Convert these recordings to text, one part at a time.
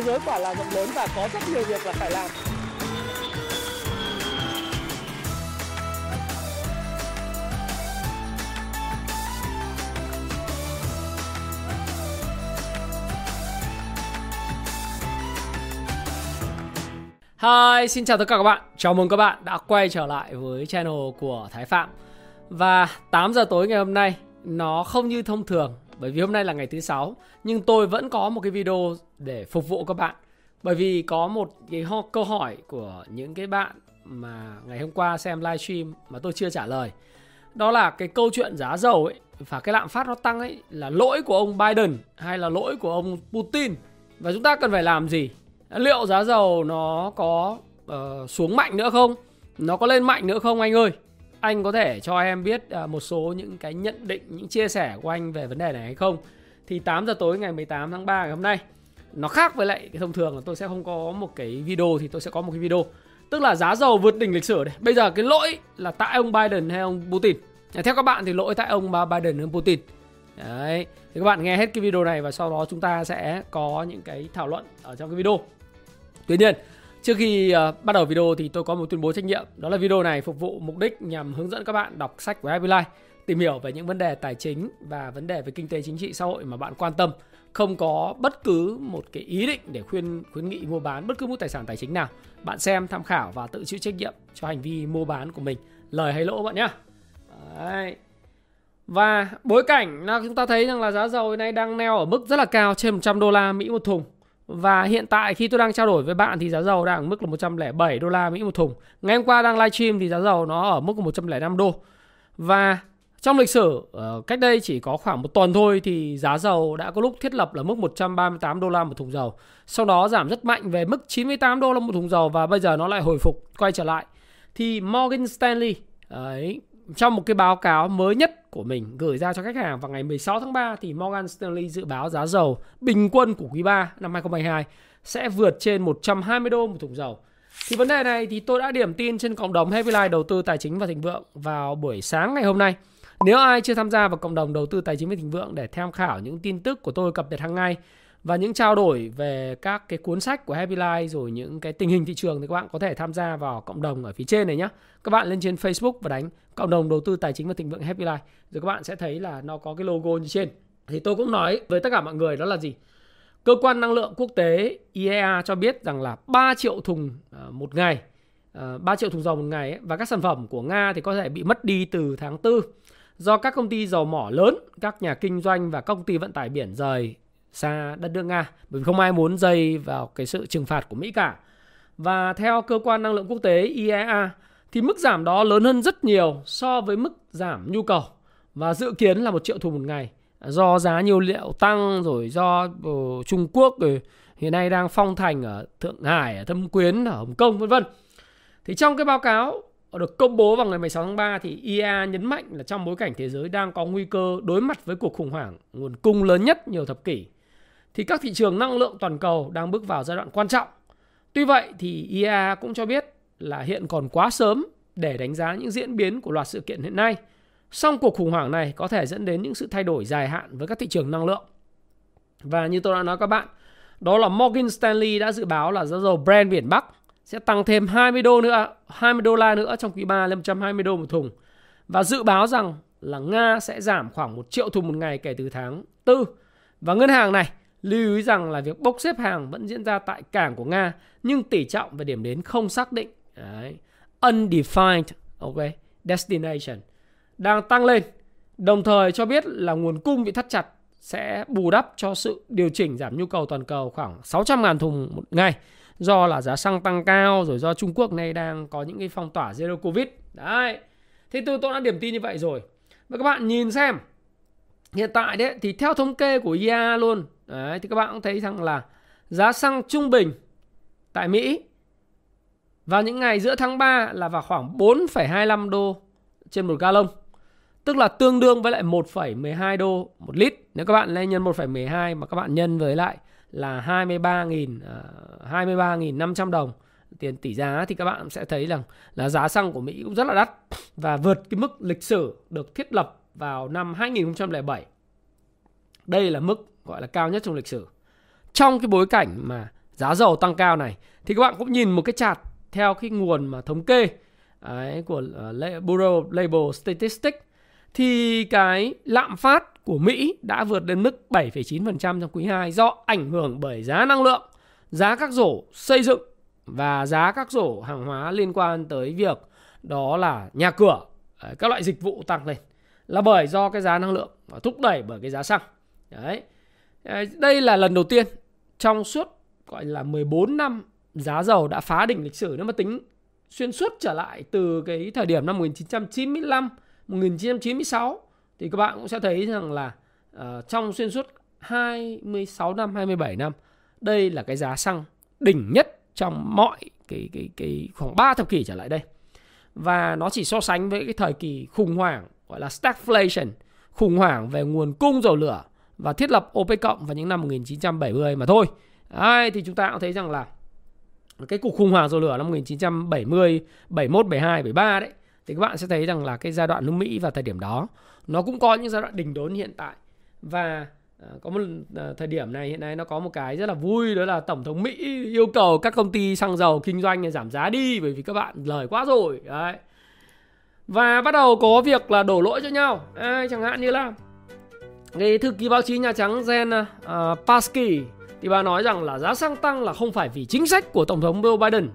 thế giới quả là rộng lớn và có rất nhiều việc là phải làm Hi, xin chào tất cả các bạn. Chào mừng các bạn đã quay trở lại với channel của Thái Phạm. Và 8 giờ tối ngày hôm nay nó không như thông thường bởi vì hôm nay là ngày thứ sáu nhưng tôi vẫn có một cái video để phục vụ các bạn. Bởi vì có một cái câu hỏi của những cái bạn mà ngày hôm qua xem livestream mà tôi chưa trả lời. Đó là cái câu chuyện giá dầu ấy và cái lạm phát nó tăng ấy là lỗi của ông Biden hay là lỗi của ông Putin? Và chúng ta cần phải làm gì? Liệu giá dầu nó có uh, xuống mạnh nữa không? Nó có lên mạnh nữa không anh ơi? Anh có thể cho em biết uh, một số những cái nhận định những chia sẻ của anh về vấn đề này hay không? Thì 8 giờ tối ngày 18 tháng 3 ngày hôm nay nó khác với lại cái thông thường là tôi sẽ không có một cái video thì tôi sẽ có một cái video. Tức là giá dầu vượt đỉnh lịch sử đây bây giờ cái lỗi là tại ông Biden hay ông Putin? Theo các bạn thì lỗi tại ông Biden hay ông Putin? Đấy thì các bạn nghe hết cái video này và sau đó chúng ta sẽ có những cái thảo luận ở trong cái video. Tuy nhiên, trước khi uh, bắt đầu video thì tôi có một tuyên bố trách nhiệm. Đó là video này phục vụ mục đích nhằm hướng dẫn các bạn đọc sách của Happy Life, tìm hiểu về những vấn đề tài chính và vấn đề về kinh tế chính trị xã hội mà bạn quan tâm. Không có bất cứ một cái ý định để khuyên khuyến nghị mua bán bất cứ một tài sản tài chính nào. Bạn xem, tham khảo và tự chịu trách nhiệm cho hành vi mua bán của mình, lời hay lỗ bạn nhá. Đấy. Và bối cảnh là chúng ta thấy rằng là giá dầu nay đang neo ở mức rất là cao trên 100 đô la Mỹ một thùng và hiện tại khi tôi đang trao đổi với bạn thì giá dầu đang ở mức là 107 đô la Mỹ một thùng. Ngày hôm qua đang livestream thì giá dầu nó ở mức 105 đô. Và trong lịch sử ờ, cách đây chỉ có khoảng một tuần thôi thì giá dầu đã có lúc thiết lập là mức 138 đô la một thùng dầu. Sau đó giảm rất mạnh về mức 98 đô la một thùng dầu và bây giờ nó lại hồi phục quay trở lại. Thì Morgan Stanley ấy, trong một cái báo cáo mới nhất của mình gửi ra cho khách hàng vào ngày 16 tháng 3 thì Morgan Stanley dự báo giá dầu bình quân của quý 3 năm 2022 sẽ vượt trên 120 đô một thùng dầu. Thì vấn đề này thì tôi đã điểm tin trên cộng đồng Happy Life đầu tư tài chính và thịnh vượng vào buổi sáng ngày hôm nay. Nếu ai chưa tham gia vào cộng đồng đầu tư tài chính và thịnh vượng để tham khảo những tin tức của tôi cập nhật hàng ngày và những trao đổi về các cái cuốn sách của Happy Life rồi những cái tình hình thị trường thì các bạn có thể tham gia vào cộng đồng ở phía trên này nhé. Các bạn lên trên Facebook và đánh cộng đồng đầu tư tài chính và thịnh vượng Happy Life rồi các bạn sẽ thấy là nó có cái logo như trên. Thì tôi cũng nói với tất cả mọi người đó là gì? Cơ quan năng lượng quốc tế IEA cho biết rằng là 3 triệu thùng ờ, một ngày, ờ, 3 triệu thùng dầu một ngày ấy, và các sản phẩm của Nga thì có thể bị mất đi từ tháng 4 do các công ty dầu mỏ lớn, các nhà kinh doanh và công ty vận tải biển rời xa đất nước Nga bởi vì không ai muốn dây vào cái sự trừng phạt của Mỹ cả. Và theo cơ quan năng lượng quốc tế IEA thì mức giảm đó lớn hơn rất nhiều so với mức giảm nhu cầu và dự kiến là một triệu thùng một ngày do giá nhiên liệu tăng rồi do uh, Trung Quốc rồi hiện nay đang phong thành ở Thượng Hải, ở Thâm Quyến, ở Hồng Kông vân vân. Thì trong cái báo cáo được công bố vào ngày 16 tháng 3 thì IEA nhấn mạnh là trong bối cảnh thế giới đang có nguy cơ đối mặt với cuộc khủng hoảng nguồn cung lớn nhất nhiều thập kỷ thì các thị trường năng lượng toàn cầu đang bước vào giai đoạn quan trọng. Tuy vậy thì IEA cũng cho biết là hiện còn quá sớm để đánh giá những diễn biến của loạt sự kiện hiện nay. Song cuộc khủng hoảng này có thể dẫn đến những sự thay đổi dài hạn với các thị trường năng lượng. Và như tôi đã nói các bạn, đó là Morgan Stanley đã dự báo là giá dầu Brent biển Bắc sẽ tăng thêm 20 đô nữa, 20 đô la nữa trong quý 3 lên 120 đô một thùng. Và dự báo rằng là Nga sẽ giảm khoảng 1 triệu thùng một ngày kể từ tháng 4. Và ngân hàng này Lưu ý rằng là việc bốc xếp hàng vẫn diễn ra tại cảng của Nga nhưng tỷ trọng và điểm đến không xác định. Đấy. Undefined okay, destination đang tăng lên. Đồng thời cho biết là nguồn cung bị thắt chặt sẽ bù đắp cho sự điều chỉnh giảm nhu cầu toàn cầu khoảng 600.000 thùng một ngày do là giá xăng tăng cao rồi do Trung Quốc này đang có những cái phong tỏa zero covid. Đấy. Thế tôi tôi đã điểm tin như vậy rồi. Và các bạn nhìn xem hiện tại đấy thì theo thống kê của IEA luôn Đấy, thì các bạn cũng thấy rằng là giá xăng trung bình tại Mỹ vào những ngày giữa tháng 3 là vào khoảng 4,25 đô trên một gallon, Tức là tương đương với lại 1,12 đô một lít. Nếu các bạn lên nhân 1,12 mà các bạn nhân với lại là 23.000 23.500 à, đồng tiền tỷ giá thì các bạn sẽ thấy rằng là giá xăng của Mỹ cũng rất là đắt và vượt cái mức lịch sử được thiết lập vào năm 2007. Đây là mức gọi là cao nhất trong lịch sử. Trong cái bối cảnh mà giá dầu tăng cao này thì các bạn cũng nhìn một cái chart theo cái nguồn mà thống kê à, ấy, của uh, Bureau Label Statistics thì cái lạm phát của Mỹ đã vượt đến mức 7,9% trong quý 2 do ảnh hưởng bởi giá năng lượng, giá các rổ xây dựng và giá các rổ hàng hóa liên quan tới việc đó là nhà cửa, các loại dịch vụ tăng lên là bởi do cái giá năng lượng và thúc đẩy bởi cái giá xăng. Đấy. Đây là lần đầu tiên trong suốt gọi là 14 năm giá dầu đã phá đỉnh lịch sử nếu mà tính xuyên suốt trở lại từ cái thời điểm năm 1995 1996 thì các bạn cũng sẽ thấy rằng là uh, trong xuyên suốt 26 năm 27 năm đây là cái giá xăng đỉnh nhất trong mọi cái cái cái khoảng 3 thập kỷ trở lại đây. Và nó chỉ so sánh với cái thời kỳ khủng hoảng gọi là stagflation, khủng hoảng về nguồn cung dầu lửa và thiết lập OPEC cộng vào những năm 1970 mà thôi. Đấy, thì chúng ta cũng thấy rằng là cái cuộc khủng hoảng dầu lửa năm 1970, 71, 72, 73 đấy thì các bạn sẽ thấy rằng là cái giai đoạn nước Mỹ vào thời điểm đó nó cũng có những giai đoạn đỉnh đốn hiện tại. Và ờ, có một ờ, thời điểm này hiện nay nó có một cái rất là vui đó là tổng thống Mỹ yêu cầu các công ty xăng dầu kinh doanh giảm giá đi bởi vì các bạn lời quá rồi đấy. Và bắt đầu có việc là đổ lỗi cho nhau. À, chẳng hạn như là cái thư ký báo chí Nhà Trắng Jen ờ, uh, Psaki thì bà nói rằng là giá xăng tăng là không phải vì chính sách của Tổng thống Joe Biden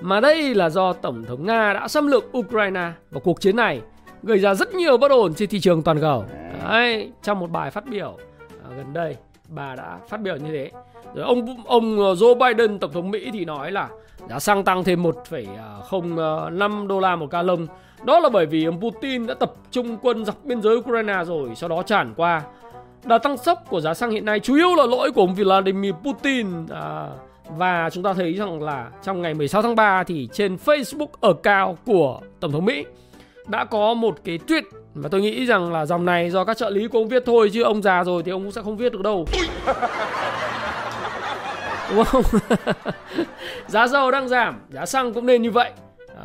mà đây là do Tổng thống Nga đã xâm lược Ukraine và cuộc chiến này gây ra rất nhiều bất ổn trên thị trường toàn cầu. Đấy, trong một bài phát biểu à, gần đây, bà đã phát biểu như thế. Rồi ông ông Joe Biden tổng thống Mỹ thì nói là giá xăng tăng thêm 1,05 à, à, đô la một lông Đó là bởi vì ông Putin đã tập trung quân dọc biên giới Ukraine rồi, sau đó tràn qua. Đà tăng sốc của giá xăng hiện nay chủ yếu là lỗi của ông Vladimir Putin. À, và chúng ta thấy rằng là trong ngày 16 tháng 3 thì trên Facebook ở cao của Tổng thống Mỹ đã có một cái tweet và tôi nghĩ rằng là dòng này do các trợ lý của ông viết thôi chứ ông già rồi thì ông cũng sẽ không viết được đâu. Đúng không? giá dầu đang giảm, giá xăng cũng nên như vậy.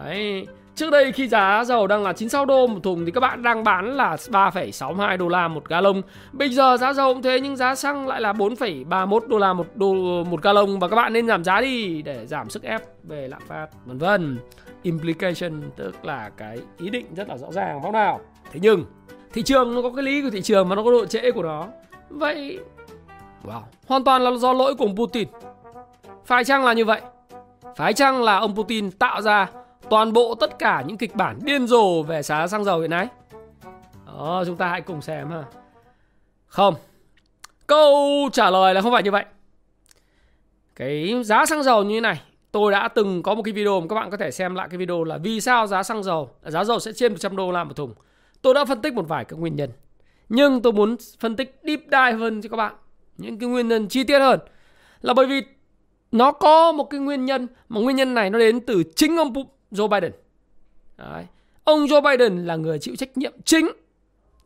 Đấy, Trước đây khi giá dầu đang là 96 đô một thùng thì các bạn đang bán là 3,62 đô la một galon. Bây giờ giá dầu cũng thế nhưng giá xăng lại là 4,31 đô la một đô một galon và các bạn nên giảm giá đi để giảm sức ép về lạm phát vân vân. Implication tức là cái ý định rất là rõ ràng phải nào? Thế nhưng thị trường nó có cái lý của thị trường mà nó có độ trễ của nó. Vậy wow, hoàn toàn là do lỗi của ông Putin. Phải chăng là như vậy? Phải chăng là ông Putin tạo ra toàn bộ tất cả những kịch bản điên rồ về giá xăng dầu hiện nay? Đó, chúng ta hãy cùng xem ha. Không. Câu trả lời là không phải như vậy. Cái giá xăng dầu như thế này, tôi đã từng có một cái video mà các bạn có thể xem lại cái video là vì sao giá xăng dầu, giá dầu sẽ trên 100 đô la một thùng. Tôi đã phân tích một vài các nguyên nhân. Nhưng tôi muốn phân tích deep dive hơn cho các bạn. Những cái nguyên nhân chi tiết hơn. Là bởi vì nó có một cái nguyên nhân mà nguyên nhân này nó đến từ chính ông Joe Biden. Đấy. Ông Joe Biden là người chịu trách nhiệm chính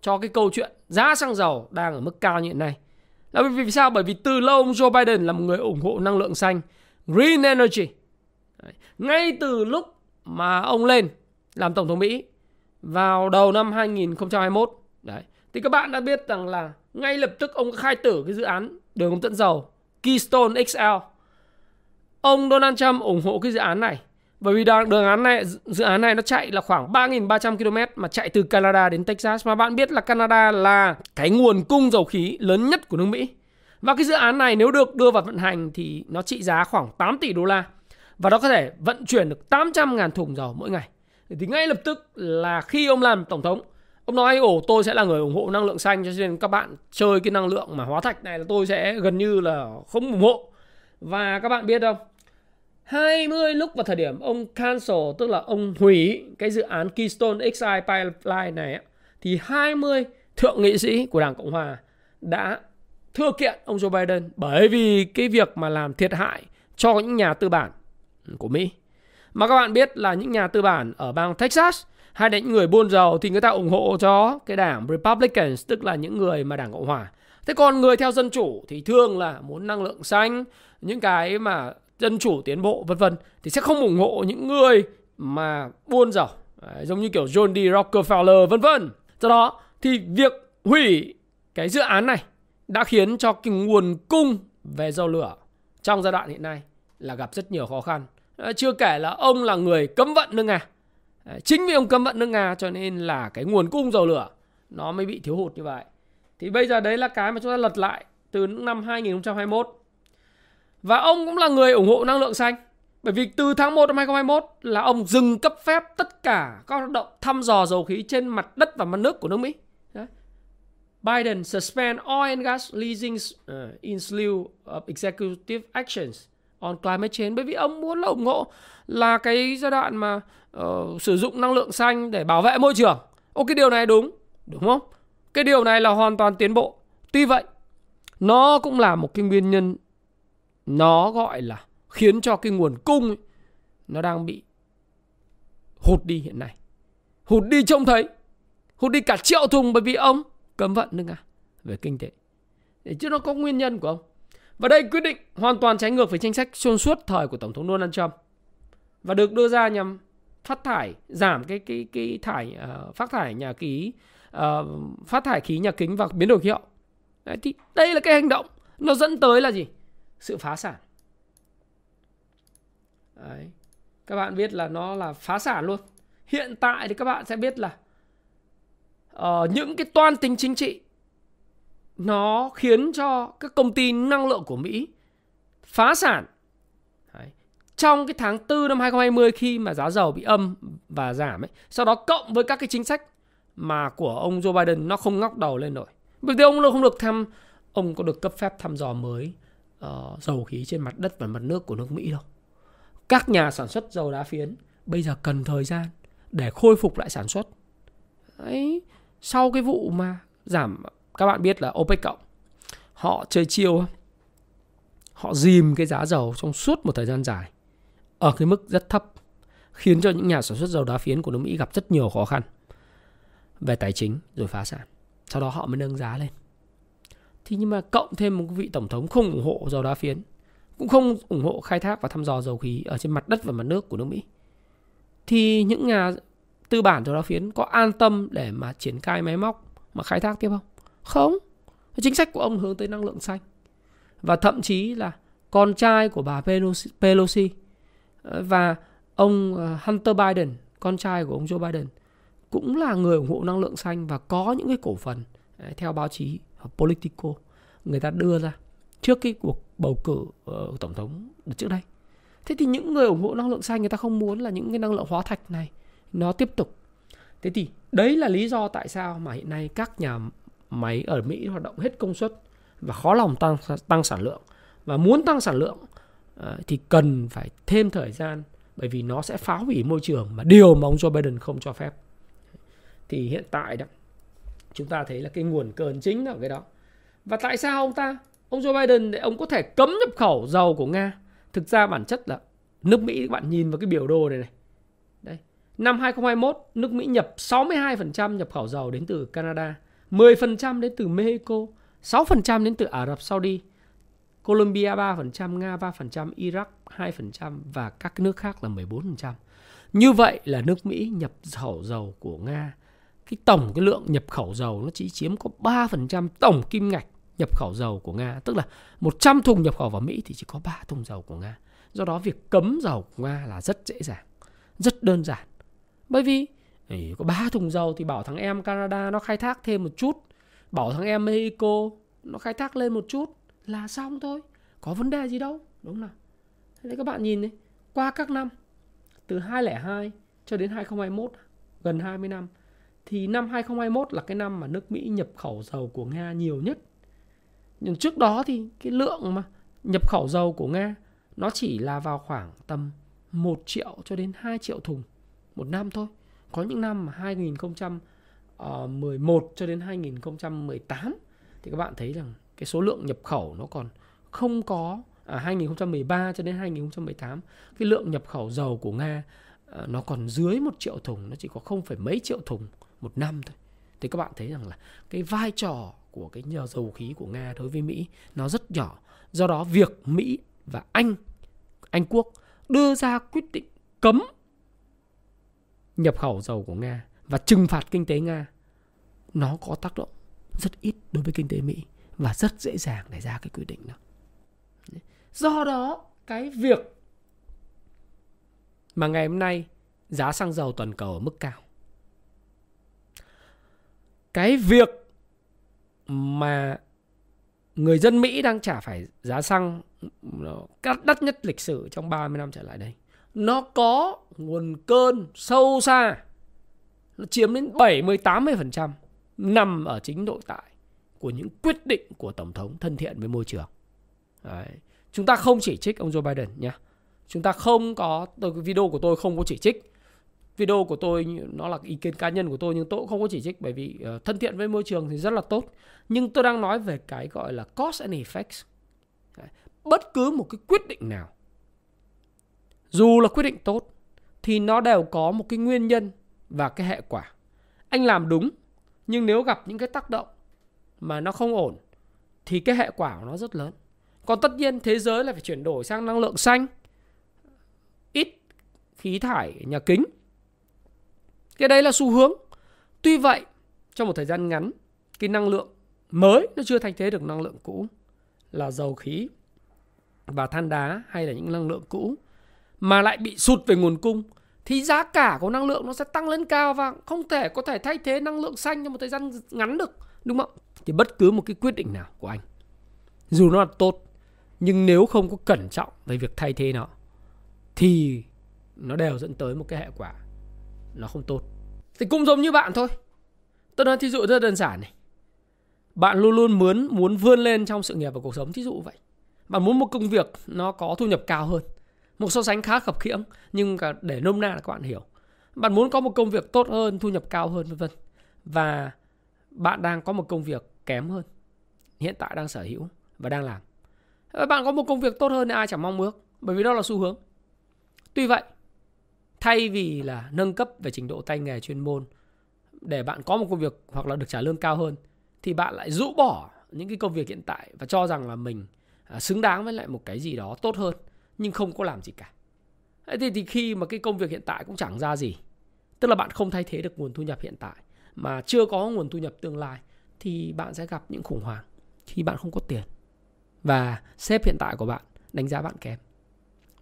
cho cái câu chuyện giá xăng dầu đang ở mức cao như hiện nay. Là bởi vì sao? Bởi vì từ lâu ông Joe Biden là một người ủng hộ năng lượng xanh, green energy. Đấy. Ngay từ lúc mà ông lên làm tổng thống Mỹ vào đầu năm 2021, đấy, thì các bạn đã biết rằng là ngay lập tức ông khai tử cái dự án đường ống dẫn dầu Keystone XL. Ông Donald Trump ủng hộ cái dự án này bởi vì đường, đường án này dự án này nó chạy là khoảng 3.300 km mà chạy từ Canada đến Texas mà bạn biết là Canada là cái nguồn cung dầu khí lớn nhất của nước Mỹ. Và cái dự án này nếu được đưa vào vận hành thì nó trị giá khoảng 8 tỷ đô la và nó có thể vận chuyển được 800.000 thùng dầu mỗi ngày. Thì ngay lập tức là khi ông làm tổng thống, ông nói ồ tôi sẽ là người ủng hộ năng lượng xanh cho nên các bạn chơi cái năng lượng mà hóa thạch này là tôi sẽ gần như là không ủng hộ. Và các bạn biết không? 20 lúc vào thời điểm ông cancel tức là ông hủy cái dự án Keystone XI Pipeline này thì 20 thượng nghị sĩ của Đảng Cộng Hòa đã thưa kiện ông Joe Biden bởi vì cái việc mà làm thiệt hại cho những nhà tư bản của Mỹ. Mà các bạn biết là những nhà tư bản ở bang Texas hay là những người buôn dầu thì người ta ủng hộ cho cái đảng Republicans tức là những người mà đảng Cộng Hòa. Thế còn người theo dân chủ thì thường là muốn năng lượng xanh, những cái mà dân chủ tiến bộ vân vân thì sẽ không ủng hộ những người mà buôn dầu Đấy, giống như kiểu John D. Rockefeller vân vân. Do đó thì việc hủy cái dự án này đã khiến cho cái nguồn cung về dầu lửa trong giai đoạn hiện nay là gặp rất nhiều khó khăn. Chưa kể là ông là người cấm vận nước Nga. Chính vì ông cấm vận nước Nga cho nên là cái nguồn cung dầu lửa nó mới bị thiếu hụt như vậy. Thì bây giờ đấy là cái mà chúng ta lật lại từ năm 2021. Và ông cũng là người ủng hộ năng lượng xanh. Bởi vì từ tháng 1 năm 2021 là ông dừng cấp phép tất cả các hoạt động thăm dò dầu khí trên mặt đất và mặt nước của nước Mỹ. Đấy. Biden suspend oil and gas leasing uh, in slew of executive actions on climate change bởi vì ông muốn là ủng hộ là cái giai đoạn mà uh, sử dụng năng lượng xanh để bảo vệ môi trường. Ô cái điều này đúng, đúng không? Cái điều này là hoàn toàn tiến bộ. Tuy vậy, nó cũng là một cái nguyên nhân nó gọi là khiến cho cái nguồn cung ấy, nó đang bị hụt đi hiện nay. Hụt đi trông thấy, hụt đi cả triệu thùng bởi vì ông cấm vận nước Nga về kinh tế. Để chứ nó có nguyên nhân của ông. Và đây quyết định hoàn toàn trái ngược với chính sách xuyên suốt thời của Tổng thống Donald Trump. Và được đưa ra nhằm phát thải, giảm cái cái cái thải uh, phát thải nhà khí uh, phát thải khí nhà kính và biến đổi khí hậu. Đấy, thì đây là cái hành động nó dẫn tới là gì? Sự phá sản. Đấy. Các bạn biết là nó là phá sản luôn. Hiện tại thì các bạn sẽ biết là uh, những cái toan tính chính trị nó khiến cho các công ty năng lượng của Mỹ phá sản. Đấy. Trong cái tháng 4 năm 2020 khi mà giá dầu bị âm và giảm ấy, sau đó cộng với các cái chính sách mà của ông Joe Biden nó không ngóc đầu lên nổi. Bởi vì ông không được thăm ông có được cấp phép thăm dò mới uh, dầu khí trên mặt đất và mặt nước của nước Mỹ đâu. Các nhà sản xuất dầu đá phiến bây giờ cần thời gian để khôi phục lại sản xuất. Đấy, sau cái vụ mà giảm các bạn biết là OPEC cộng họ chơi chiêu họ dìm cái giá dầu trong suốt một thời gian dài ở cái mức rất thấp khiến cho những nhà sản xuất dầu đá phiến của nước Mỹ gặp rất nhiều khó khăn về tài chính rồi phá sản. Sau đó họ mới nâng giá lên. Thì nhưng mà cộng thêm một vị tổng thống không ủng hộ dầu đá phiến, cũng không ủng hộ khai thác và thăm dò dầu khí ở trên mặt đất và mặt nước của nước Mỹ. Thì những nhà tư bản dầu đá phiến có an tâm để mà triển khai máy móc mà khai thác tiếp không? Không. Chính sách của ông hướng tới năng lượng xanh. Và thậm chí là con trai của bà Pelosi, ờ, và ông ờ, Hunter Biden, con trai của ông Joe Biden cũng là người ủng hộ năng lượng xanh và có những cái cổ phần ờ, theo báo chí Politico người ta đưa ra trước cái cuộc bầu cử uh, tổng thống trước đây. Thế thì những người ủng hộ năng lượng xanh người ta không muốn là những cái năng lượng hóa thạch này nó tiếp tục. Thế thì đấy là lý do tại sao mà hiện nay các nhà máy ở Mỹ hoạt động hết công suất và khó lòng tăng tăng sản lượng và muốn tăng sản lượng uh, thì cần phải thêm thời gian bởi vì nó sẽ phá hủy môi trường mà điều mà ông Joe Biden không cho phép thì hiện tại đó chúng ta thấy là cái nguồn cơn chính là cái đó. Và tại sao ông ta ông Joe Biden để ông có thể cấm nhập khẩu dầu của Nga? Thực ra bản chất là nước Mỹ các bạn nhìn vào cái biểu đồ này này. Đây năm 2021 nước Mỹ nhập 62% nhập khẩu dầu đến từ Canada 10% đến từ Mexico 6% đến từ Ả Rập Saudi Colombia 3%, Nga 3%, Iraq 2% và các nước khác là 14%. Như vậy là nước Mỹ nhập khẩu dầu của Nga cái tổng cái lượng nhập khẩu dầu nó chỉ chiếm có 3% tổng kim ngạch nhập khẩu dầu của Nga. Tức là 100 thùng nhập khẩu vào Mỹ thì chỉ có 3 thùng dầu của Nga. Do đó việc cấm dầu của Nga là rất dễ dàng, rất đơn giản. Bởi vì ừ, có 3 thùng dầu thì bảo thằng em Canada nó khai thác thêm một chút. Bảo thằng em Mexico nó khai thác lên một chút là xong thôi. Có vấn đề gì đâu, đúng nào? Thế các bạn nhìn đi, qua các năm từ 2002 cho đến 2021 gần 20 năm thì năm 2021 là cái năm mà nước Mỹ nhập khẩu dầu của Nga nhiều nhất. Nhưng trước đó thì cái lượng mà nhập khẩu dầu của Nga nó chỉ là vào khoảng tầm 1 triệu cho đến 2 triệu thùng một năm thôi. Có những năm mà 2011 cho đến 2018 thì các bạn thấy rằng cái số lượng nhập khẩu nó còn không có à, 2013 cho đến 2018 cái lượng nhập khẩu dầu của Nga à, nó còn dưới một triệu thùng nó chỉ có không phải mấy triệu thùng một năm thôi thì các bạn thấy rằng là cái vai trò của cái nhờ dầu khí của Nga đối với Mỹ nó rất nhỏ do đó việc Mỹ và Anh Anh Quốc đưa ra quyết định cấm nhập khẩu dầu của Nga và trừng phạt kinh tế Nga, nó có tác động rất ít đối với kinh tế Mỹ và rất dễ dàng để ra cái quyết định đó. Do đó, cái việc mà ngày hôm nay giá xăng dầu toàn cầu ở mức cao. Cái việc mà người dân Mỹ đang trả phải giá xăng cắt đắt nhất lịch sử trong 30 năm trở lại đây. Nó có nguồn cơn sâu xa. Nó chiếm đến 70-80% nằm ở chính nội tại của những quyết định của Tổng thống thân thiện với môi trường. Đấy. Chúng ta không chỉ trích ông Joe Biden nhé. Chúng ta không có, tôi, video của tôi không có chỉ trích. Video của tôi nó là ý kiến cá nhân của tôi nhưng tôi cũng không có chỉ trích bởi vì uh, thân thiện với môi trường thì rất là tốt. Nhưng tôi đang nói về cái gọi là cost and effects. Bất cứ một cái quyết định nào dù là quyết định tốt thì nó đều có một cái nguyên nhân và cái hệ quả. Anh làm đúng nhưng nếu gặp những cái tác động mà nó không ổn thì cái hệ quả của nó rất lớn. Còn tất nhiên thế giới là phải chuyển đổi sang năng lượng xanh, ít khí thải nhà kính. Cái đấy là xu hướng. Tuy vậy, trong một thời gian ngắn, cái năng lượng mới nó chưa thay thế được năng lượng cũ là dầu khí và than đá hay là những năng lượng cũ mà lại bị sụt về nguồn cung thì giá cả của năng lượng nó sẽ tăng lên cao và không thể có thể thay thế năng lượng xanh trong một thời gian ngắn được đúng không thì bất cứ một cái quyết định nào của anh dù nó là tốt nhưng nếu không có cẩn trọng về việc thay thế nó thì nó đều dẫn tới một cái hệ quả nó không tốt. Thì cũng giống như bạn thôi. Tôi nói thí dụ rất đơn giản này. Bạn luôn luôn muốn muốn vươn lên trong sự nghiệp và cuộc sống thí dụ vậy. Bạn muốn một công việc nó có thu nhập cao hơn, một so sánh khá khập khiễng, nhưng để nôm na là các bạn hiểu. Bạn muốn có một công việc tốt hơn, thu nhập cao hơn, vân vân. Và bạn đang có một công việc kém hơn. Hiện tại đang sở hữu và đang làm. Bạn có một công việc tốt hơn thì ai chẳng mong ước, bởi vì đó là xu hướng. Tuy vậy thay vì là nâng cấp về trình độ tay nghề chuyên môn để bạn có một công việc hoặc là được trả lương cao hơn thì bạn lại rũ bỏ những cái công việc hiện tại và cho rằng là mình à, xứng đáng với lại một cái gì đó tốt hơn nhưng không có làm gì cả. Thế thì khi mà cái công việc hiện tại cũng chẳng ra gì, tức là bạn không thay thế được nguồn thu nhập hiện tại mà chưa có nguồn thu nhập tương lai thì bạn sẽ gặp những khủng hoảng khi bạn không có tiền. Và sếp hiện tại của bạn đánh giá bạn kém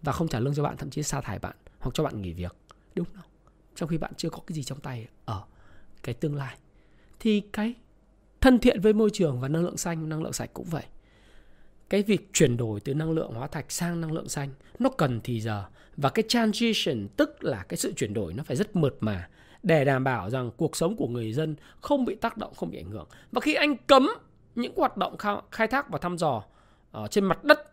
và không trả lương cho bạn thậm chí sa thải bạn hoặc cho bạn nghỉ việc. Đúng không? Trong khi bạn chưa có cái gì trong tay ở cái tương lai. Thì cái thân thiện với môi trường và năng lượng xanh, năng lượng sạch cũng vậy cái việc chuyển đổi từ năng lượng hóa thạch sang năng lượng xanh nó cần thì giờ và cái transition tức là cái sự chuyển đổi nó phải rất mượt mà để đảm bảo rằng cuộc sống của người dân không bị tác động không bị ảnh hưởng và khi anh cấm những hoạt động khai thác và thăm dò ở trên mặt đất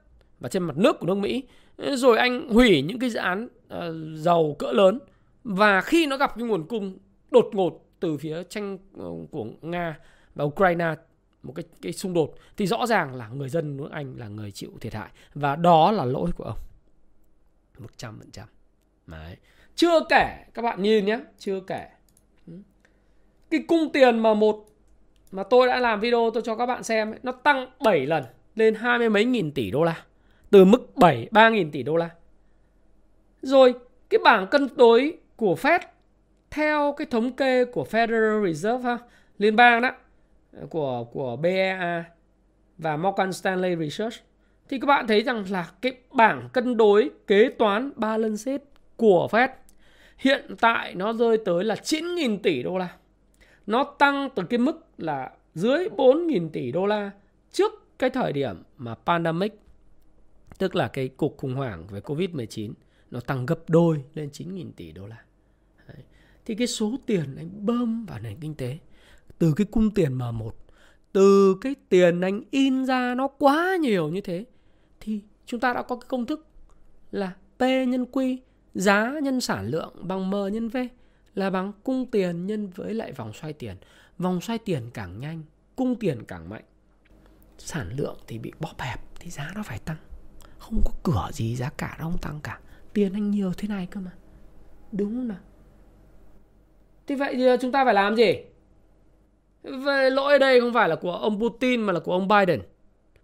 và trên mặt nước của nước Mỹ rồi anh hủy những cái dự án à, uh, dầu cỡ lớn và khi nó gặp cái nguồn cung đột ngột từ phía tranh ờ, của Nga và Ukraine một cái cái xung đột thì rõ ràng là người dân nước Anh là người chịu thiệt hại và đó là lỗi của ông. 100%. Đấy. Chưa kể các bạn nhìn nhé, chưa kể. Ừ. Cái cung tiền mà một mà tôi đã làm video tôi cho các bạn xem ấy, nó tăng 7 lần lên hai mươi mấy nghìn tỷ đô la. Từ mức 7 3.000 tỷ đô la. Rồi cái bảng cân đối của Fed theo cái thống kê của Federal Reserve ha, liên bang đó của của BEA và Morgan Stanley Research thì các bạn thấy rằng là cái bảng cân đối kế toán balance sheet của Fed hiện tại nó rơi tới là 9.000 tỷ đô la. Nó tăng từ cái mức là dưới 4.000 tỷ đô la trước cái thời điểm mà pandemic tức là cái cuộc khủng hoảng về Covid-19 nó tăng gấp đôi lên 9.000 tỷ đô la. Đấy. Thì cái số tiền anh bơm vào nền kinh tế từ cái cung tiền M1 từ cái tiền anh in ra nó quá nhiều như thế thì chúng ta đã có cái công thức là P nhân Q giá nhân sản lượng bằng M nhân V là bằng cung tiền nhân với lại vòng xoay tiền. Vòng xoay tiền càng nhanh, cung tiền càng mạnh. Sản lượng thì bị bóp hẹp thì giá nó phải tăng. Không có cửa gì giá cả nó không tăng cả. Tiền anh nhiều thế này cơ mà. Đúng không nào? Thì vậy thì ờ, chúng ta phải làm gì? Về lỗi ở đây không phải là của ông Putin mà là của ông Biden.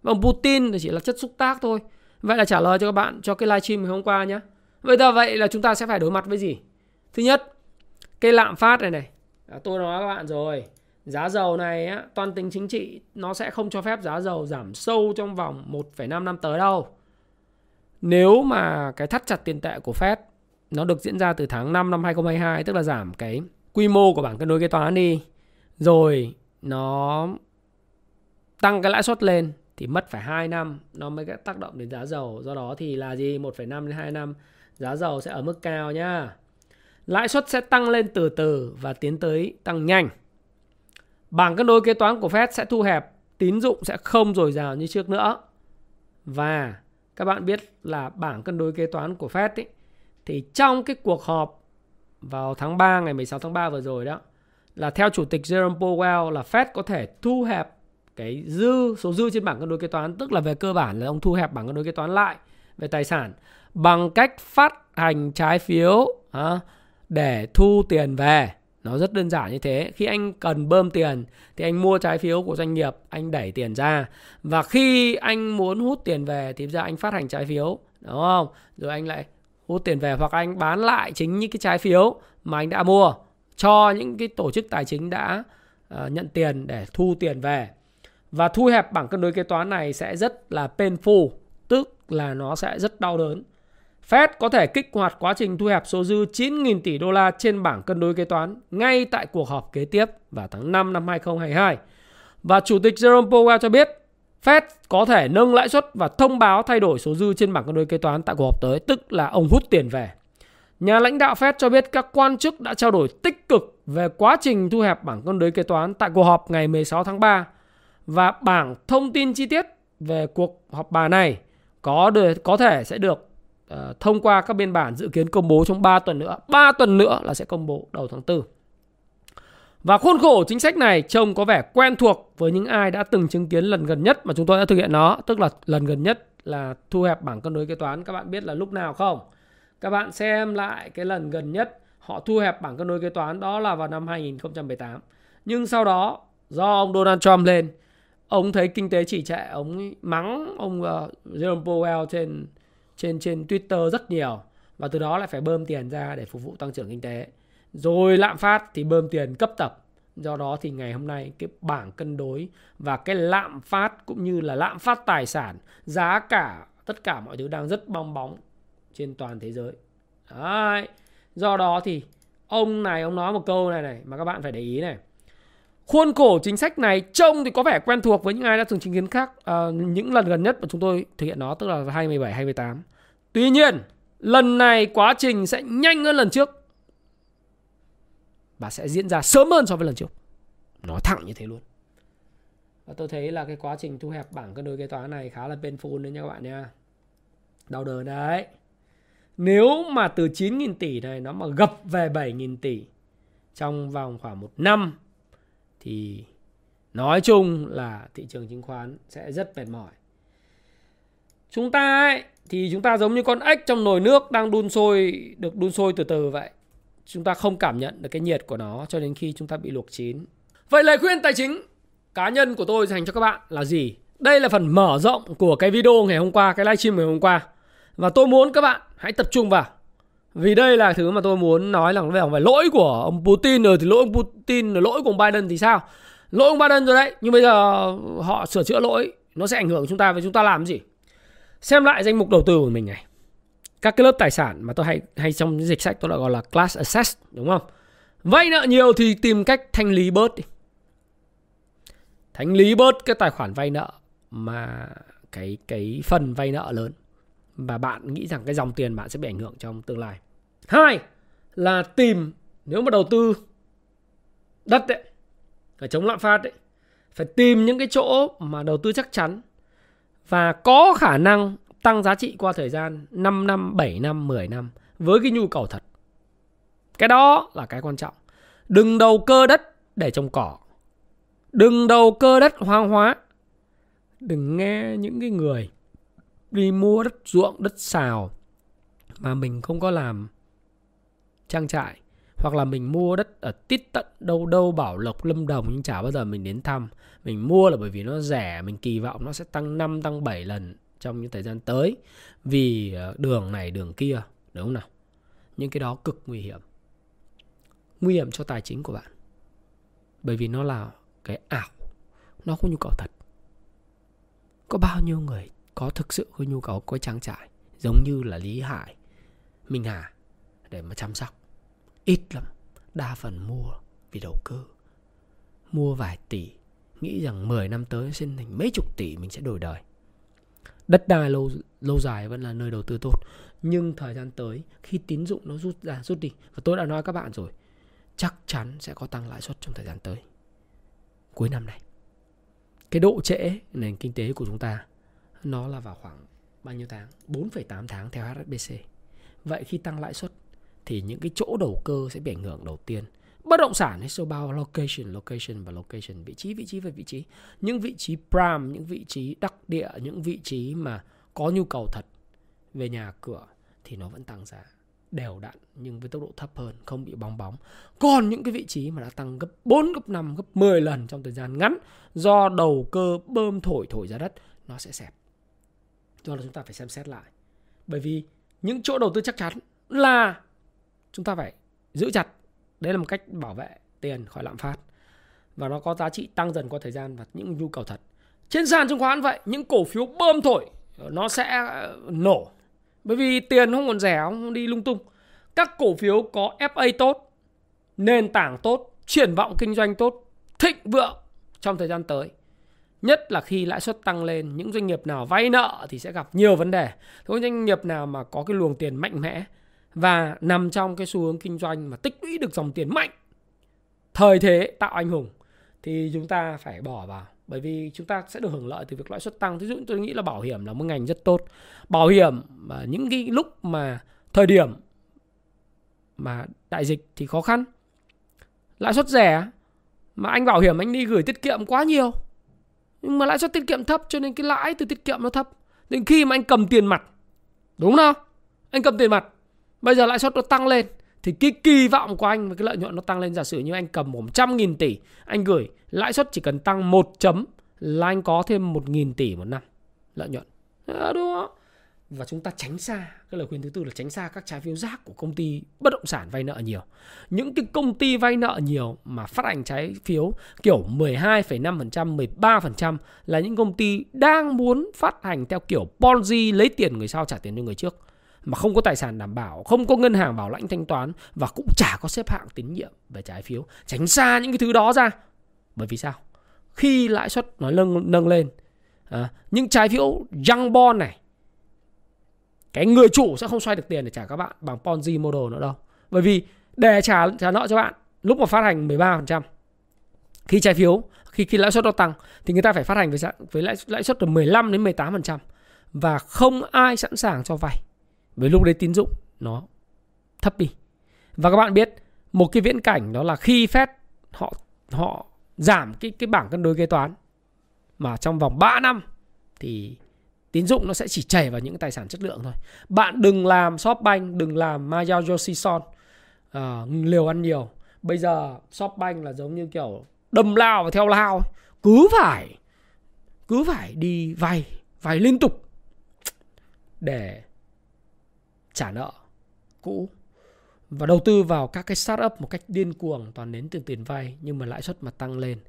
ông Putin thì chỉ là chất xúc tác thôi. Vậy là trả lời cho các bạn cho cái livestream ngày hôm qua nhé. Vậy là vậy là chúng ta sẽ phải đối mặt với gì? Thứ nhất, cái lạm phát này này. À, tôi nói các bạn rồi. Giá dầu này á, toàn tính chính trị nó sẽ không cho phép giá dầu giảm sâu trong vòng 1,5 năm tới đâu nếu mà cái thắt chặt tiền tệ của Fed nó được diễn ra từ tháng 5 năm 2022 tức là giảm cái quy mô của bảng cân đối kế toán đi rồi nó tăng cái lãi suất lên thì mất phải 2 năm nó mới tác động đến giá dầu. Do đó thì là gì? 1,5 đến 2 năm giá dầu sẽ ở mức cao nhá. Lãi suất sẽ tăng lên từ từ và tiến tới tăng nhanh. Bảng cân đối kế toán của Fed sẽ thu hẹp, tín dụng sẽ không dồi dào như trước nữa. Và các bạn biết là bảng cân đối kế toán của Fed ấy, thì trong cái cuộc họp vào tháng 3 ngày 16 tháng 3 vừa rồi đó là theo chủ tịch Jerome Powell là Fed có thể thu hẹp cái dư số dư trên bảng cân đối kế toán tức là về cơ bản là ông thu hẹp bảng cân đối kế toán lại về tài sản bằng cách phát hành trái phiếu à, để thu tiền về nó rất đơn giản như thế. Khi anh cần bơm tiền thì anh mua trái phiếu của doanh nghiệp anh đẩy tiền ra. Và khi anh muốn hút tiền về thì ra anh phát hành trái phiếu đúng không? Rồi anh lại hút tiền về hoặc anh bán lại chính những cái trái phiếu mà anh đã mua cho những cái tổ chức tài chính đã uh, nhận tiền để thu tiền về. Và thu hẹp bảng cân đối kế toán này sẽ rất là painful, tức là nó sẽ rất đau đớn. Fed có thể kích hoạt quá trình thu hẹp số dư 9.000 tỷ đô la trên bảng cân đối kế toán ngay tại cuộc họp kế tiếp vào tháng 5 năm 2022. Và Chủ tịch Jerome Powell cho biết Fed có thể nâng lãi suất và thông báo thay đổi số dư trên bảng cân đối kế toán tại cuộc họp tới, tức là ông hút tiền về. Nhà lãnh đạo Fed cho biết các quan chức đã trao đổi tích cực về quá trình thu hẹp bảng cân đối kế toán tại cuộc họp ngày 16 tháng 3 và bảng thông tin chi tiết về cuộc họp bà này có được có thể sẽ được uh, thông qua các biên bản dự kiến công bố trong 3 tuần nữa. 3 tuần nữa là sẽ công bố đầu tháng 4. Và khuôn khổ chính sách này trông có vẻ quen thuộc với những ai đã từng chứng kiến lần gần nhất mà chúng tôi đã thực hiện nó, tức là lần gần nhất là thu hẹp bảng cân đối kế toán. Các bạn biết là lúc nào không? Các bạn xem lại cái lần gần nhất họ thu hẹp bảng cân đối kế toán đó là vào năm 2018. Nhưng sau đó do ông Donald Trump lên ông thấy kinh tế chỉ trệ ông mắng ông uh, Jerome Powell trên trên trên Twitter rất nhiều. Và từ đó lại phải bơm tiền ra để phục vụ tăng trưởng kinh tế. Rồi lạm phát thì bơm tiền cấp tập. Do đó thì ngày hôm nay cái bảng cân đối và cái lạm phát cũng như là lạm phát tài sản, giá cả, tất cả mọi thứ đang rất bong bóng trên toàn thế giới. Đấy. do đó thì ông này, ông nói một câu này này mà các bạn phải để ý này. Khuôn khổ chính sách này trông thì có vẻ quen thuộc với những ai đã từng chứng kiến khác à, những lần gần nhất mà chúng tôi thực hiện nó tức là 2017 2018. Tuy nhiên, lần này quá trình sẽ nhanh hơn lần trước và sẽ diễn ra sớm hơn so với lần trước. Nó thẳng như thế luôn. Và tôi thấy là cái quá trình thu hẹp bảng cân đối kế toán này khá là painful đấy nha các bạn nha. Đau đớn đấy. Nếu mà từ 9.000 tỷ này nó mà gập về 7.000 tỷ trong vòng khoảng một năm thì nói chung là thị trường chứng khoán sẽ rất mệt mỏi. Chúng ta ấy, thì chúng ta giống như con ếch trong nồi nước đang đun sôi được đun sôi từ từ vậy. Chúng ta không cảm nhận được cái nhiệt của nó cho đến khi chúng ta bị luộc chín. Vậy lời khuyên tài chính cá nhân của tôi dành cho các bạn là gì? Đây là phần mở rộng của cái video ngày hôm qua, cái livestream ngày hôm qua. Và tôi muốn các bạn hãy tập trung vào. Vì đây là thứ mà tôi muốn nói là về phải lỗi của ông Putin rồi thì lỗi ông Putin rồi lỗi của ông Biden thì sao? Lỗi ông Biden rồi đấy, nhưng bây giờ họ sửa chữa lỗi nó sẽ ảnh hưởng chúng ta và chúng ta làm gì? Xem lại danh mục đầu tư của mình này. Các cái lớp tài sản mà tôi hay hay trong dịch sách tôi đã gọi là class assess đúng không? Vay nợ nhiều thì tìm cách thanh lý bớt đi. Thanh lý bớt cái tài khoản vay nợ mà cái cái phần vay nợ lớn và bạn nghĩ rằng cái dòng tiền bạn sẽ bị ảnh hưởng trong tương lai. Hai là tìm nếu mà đầu tư đất đấy, phải chống lạm phát đấy, phải tìm những cái chỗ mà đầu tư chắc chắn và có khả năng tăng giá trị qua thời gian 5 năm, 7 năm, 10 năm với cái nhu cầu thật. Cái đó là cái quan trọng. Đừng đầu cơ đất để trồng cỏ. Đừng đầu cơ đất hoang hóa. Đừng nghe những cái người đi mua đất ruộng, đất xào mà mình không có làm trang trại hoặc là mình mua đất ở tít tận đâu đâu Bảo Lộc Lâm Đồng nhưng chả bao giờ mình đến thăm. Mình mua là bởi vì nó rẻ, mình kỳ vọng nó sẽ tăng 5 tăng 7 lần trong những thời gian tới vì ờ, đường này đường kia, đúng không nào? Những cái đó cực nguy hiểm. Nguy hiểm cho tài chính của bạn. Bởi vì nó là cái ảo, nó không nhu cầu thật. Có bao nhiêu người có thực sự có nhu cầu có trang trại giống như là Lý Hải, Minh Hà để mà chăm sóc. Ít lắm, đa phần mua vì đầu cơ. Mua vài tỷ, nghĩ rằng 10 năm tới sẽ thành mấy chục tỷ mình sẽ đổi đời. Đất đai lâu lâu dài vẫn là nơi đầu tư tốt, nhưng thời gian tới khi tín dụng nó rút ra rút đi và tôi đã nói các bạn rồi, chắc chắn sẽ có tăng lãi suất trong thời gian tới. Cuối năm này. Cái độ trễ nền kinh tế của chúng ta nó là vào khoảng bao nhiêu tháng? 4,8 tháng theo HSBC. Vậy khi tăng lãi suất thì những cái chỗ đầu cơ sẽ bị ảnh hưởng đầu tiên. Bất động sản hay so bao location, location và location, vị trí, vị trí và vị trí. Những vị trí prime, những vị trí đắc địa, những vị trí mà có nhu cầu thật về nhà cửa thì nó vẫn tăng giá đều đặn nhưng với tốc độ thấp hơn, không bị bong bóng. Còn những cái vị trí mà đã tăng gấp 4, gấp 5, gấp 10 lần trong thời gian ngắn do đầu cơ bơm thổi thổi ra đất, nó sẽ xẹp. Do là chúng ta phải xem xét lại. Bởi vì những chỗ đầu tư chắc chắn là chúng ta phải giữ chặt. Đấy là một cách bảo vệ tiền khỏi lạm phát. Và nó có giá trị tăng dần qua thời gian và những nhu cầu thật. Trên sàn chứng khoán vậy, những cổ phiếu bơm thổi nó sẽ ờ, nổ bởi vì tiền không còn rẻ không đi lung tung. Các cổ phiếu có FA tốt, nền tảng tốt, triển vọng kinh doanh tốt, thịnh vượng trong thời gian tới. Nhất là khi lãi suất tăng lên, những doanh nghiệp nào vay nợ thì sẽ gặp nhiều vấn đề. Có doanh nghiệp nào mà có cái luồng tiền mạnh mẽ và nằm trong cái xu hướng kinh doanh mà tích lũy được dòng tiền mạnh, thời thế tạo anh hùng thì chúng ta phải bỏ vào bởi vì chúng ta sẽ được hưởng lợi từ việc lãi suất tăng. Ví dụ tôi nghĩ là bảo hiểm là một ngành rất tốt. Bảo hiểm mà những cái lúc mà thời điểm mà đại dịch thì khó khăn. Lãi suất rẻ mà anh bảo hiểm anh đi gửi tiết kiệm quá nhiều. Nhưng mà lãi suất tiết kiệm thấp cho nên cái lãi từ tiết kiệm nó thấp. Đến khi mà anh cầm tiền mặt, đúng không? Anh cầm tiền mặt, bây giờ lãi suất nó tăng lên thì cái kỳ vọng của anh và cái lợi nhuận nó tăng lên giả sử như anh cầm 100.000 tỷ anh gửi lãi suất chỉ cần tăng một chấm là anh có thêm 1.000 tỷ một năm lợi nhuận à, đúng không? Và chúng ta tránh xa cái lời khuyên thứ tư là tránh xa các trái phiếu rác của công ty bất động sản vay nợ nhiều những cái công ty vay nợ nhiều mà phát hành trái phiếu kiểu 12,5% 13% là những công ty đang muốn phát hành theo kiểu Ponzi lấy tiền người sau trả tiền cho người trước mà không có tài sản đảm bảo, không có ngân hàng bảo lãnh thanh toán và cũng chả có xếp hạng tín nhiệm về trái phiếu. Tránh xa những cái thứ đó ra. Bởi vì sao? Khi lãi suất nó nâng nâng lên, à, những trái phiếu young bond này cái người chủ sẽ không xoay được tiền để trả các bạn bằng Ponzi model nữa đâu. Bởi vì để trả trả nợ cho bạn, lúc mà phát hành 13% khi trái phiếu, khi khi lãi suất nó tăng, thì người ta phải phát hành với với lãi lãi suất từ 15 đến 18% và không ai sẵn sàng cho vay với lúc đấy tín dụng nó thấp đi và các bạn biết, một cái viễn cảnh đó là khi Fed họ họ giảm cái cái bảng cân đối kế toán, mà trong vòng 3 năm thì tín dụng nó sẽ chỉ chảy vào những tài sản chất lượng thôi. Bạn đừng làm Shopbank, đừng làm Mayao Yoshison à, liều ăn nhiều. Bây giờ Shopbank là giống như kiểu đâm lao và theo lao, cứ phải cứ phải đi vay, vay liên tục để trả nợ cũ và đầu tư vào các cái startup một cách điên cuồng toàn đến từ tiền vay nhưng mà lãi suất mà tăng lên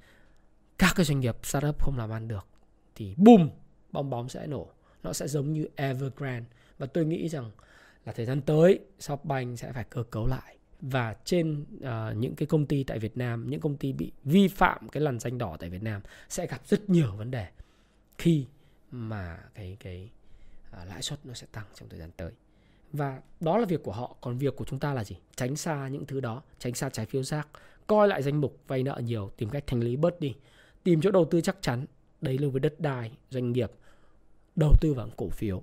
các cái doanh nghiệp startup không làm ăn được thì boom bong bóng sẽ nổ. Nó sẽ giống như Evergrande. Và tôi nghĩ rằng là thời gian tới Shopbank sẽ phải cơ cấu lại. Và trên uh, những cái công ty tại Việt Nam những công ty bị vi phạm cái làn danh đỏ tại Việt Nam sẽ gặp rất nhiều vấn đề khi mà cái cái uh, lãi suất nó sẽ tăng trong thời gian tới. Và đó là việc của họ. Còn việc của chúng ta là gì? Tránh xa những thứ đó tránh xa trái phiếu rác coi lại danh mục vay nợ nhiều tìm cách thanh lý bớt đi. Tìm chỗ đầu tư chắc chắn đấy là với đất đai doanh nghiệp đầu tư vào cổ phiếu.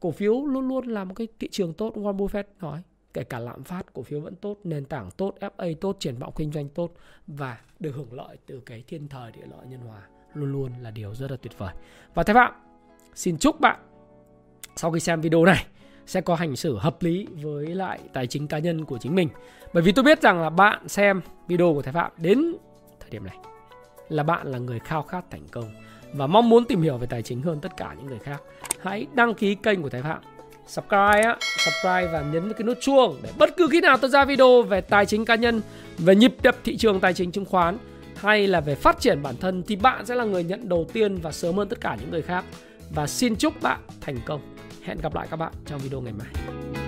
Cổ phiếu luôn luôn là một cái thị trường tốt, Warren Buffett nói. Kể cả lạm phát, cổ phiếu vẫn tốt, nền tảng tốt FA tốt, triển vọng kinh doanh tốt và được hưởng lợi từ cái thiên thời địa lợi nhân hòa luôn luôn là điều rất là tuyệt vời. Và thái phạm, xin chúc bạn, sau khi xem video này, sẽ có hành xử hợp lý với lại tài chính cá nhân của chính mình. Bởi vì tôi biết rằng là bạn xem video của Thái Phạm đến thời điểm này là bạn là người khao khát thành công và mong muốn tìm hiểu về tài chính hơn tất cả những người khác. Hãy đăng ký kênh của Thái Phạm, subscribe á, subscribe và nhấn cái nút chuông để bất cứ khi nào tôi ra video về tài chính cá nhân, về nhịp đập thị trường tài chính chứng khoán hay là về phát triển bản thân thì bạn sẽ là người nhận đầu tiên và sớm hơn tất cả những người khác. Và xin chúc bạn thành công. hẹn gặp lại các bạn trong video ngày mai